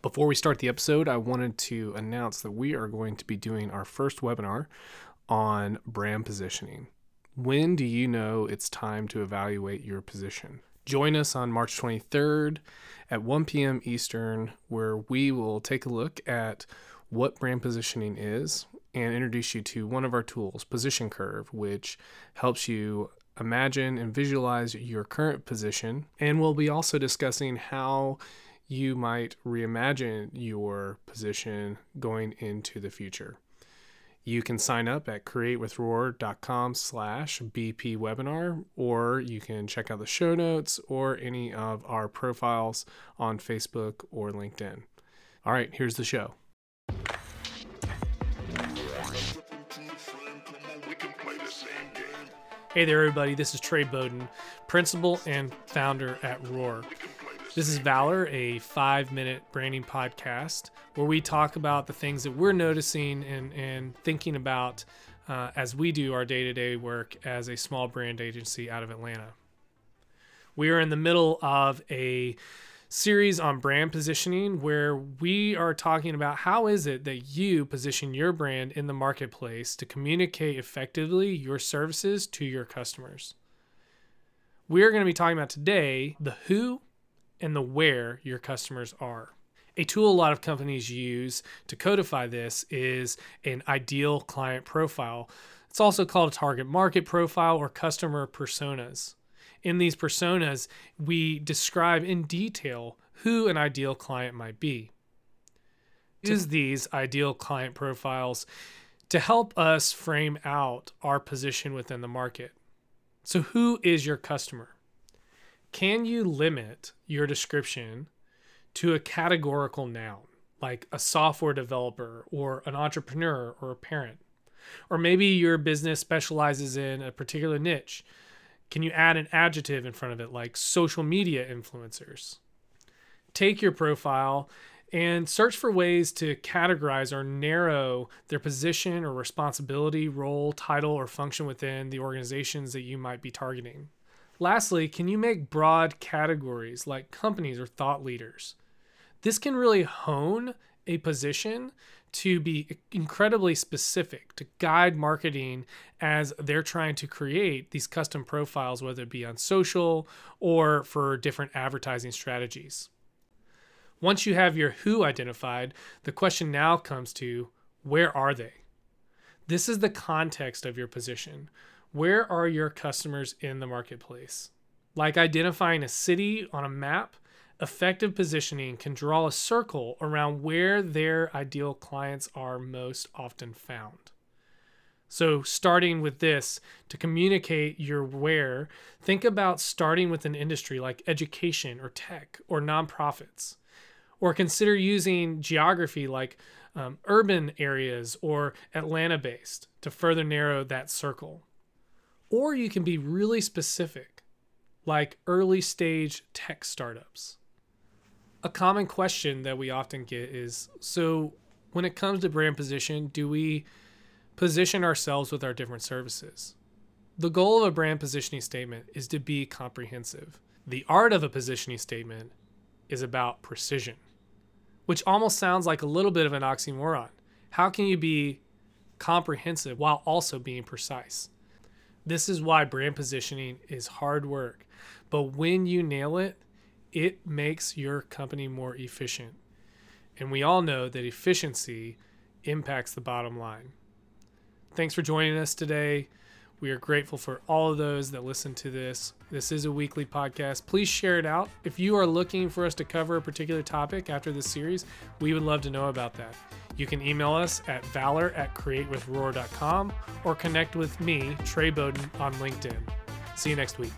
Before we start the episode, I wanted to announce that we are going to be doing our first webinar on brand positioning. When do you know it's time to evaluate your position? Join us on March 23rd at 1 p.m. Eastern, where we will take a look at what brand positioning is and introduce you to one of our tools, Position Curve, which helps you imagine and visualize your current position. And we'll be also discussing how you might reimagine your position going into the future. You can sign up at createwithroar.com slash BP webinar, or you can check out the show notes or any of our profiles on Facebook or LinkedIn. All right, here's the show. Hey there, everybody. This is Trey Bowden, principal and founder at Roar. This is Valor, a five minute branding podcast where we talk about the things that we're noticing and, and thinking about uh, as we do our day to day work as a small brand agency out of Atlanta. We are in the middle of a series on brand positioning where we are talking about how is it that you position your brand in the marketplace to communicate effectively your services to your customers. We're going to be talking about today the who and the where your customers are. A tool a lot of companies use to codify this is an ideal client profile. It's also called a target market profile or customer personas. In these personas, we describe in detail who an ideal client might be. Use these ideal client profiles to help us frame out our position within the market. So, who is your customer? Can you limit your description to a categorical noun, like a software developer or an entrepreneur or a parent? Or maybe your business specializes in a particular niche. Can you add an adjective in front of it, like social media influencers? Take your profile and search for ways to categorize or narrow their position or responsibility, role, title, or function within the organizations that you might be targeting. Lastly, can you make broad categories like companies or thought leaders? This can really hone a position to be incredibly specific to guide marketing as they're trying to create these custom profiles, whether it be on social or for different advertising strategies. Once you have your who identified, the question now comes to where are they? This is the context of your position. Where are your customers in the marketplace? Like identifying a city on a map, effective positioning can draw a circle around where their ideal clients are most often found. So, starting with this to communicate your where, think about starting with an industry like education or tech or nonprofits. Or consider using geography like um, urban areas or Atlanta based to further narrow that circle. Or you can be really specific, like early stage tech startups. A common question that we often get is so, when it comes to brand position, do we position ourselves with our different services? The goal of a brand positioning statement is to be comprehensive. The art of a positioning statement is about precision, which almost sounds like a little bit of an oxymoron. How can you be comprehensive while also being precise? This is why brand positioning is hard work. But when you nail it, it makes your company more efficient. And we all know that efficiency impacts the bottom line. Thanks for joining us today. We are grateful for all of those that listen to this. This is a weekly podcast. Please share it out. If you are looking for us to cover a particular topic after this series, we would love to know about that. You can email us at valor at createwithroar.com or connect with me, Trey Bowden, on LinkedIn. See you next week.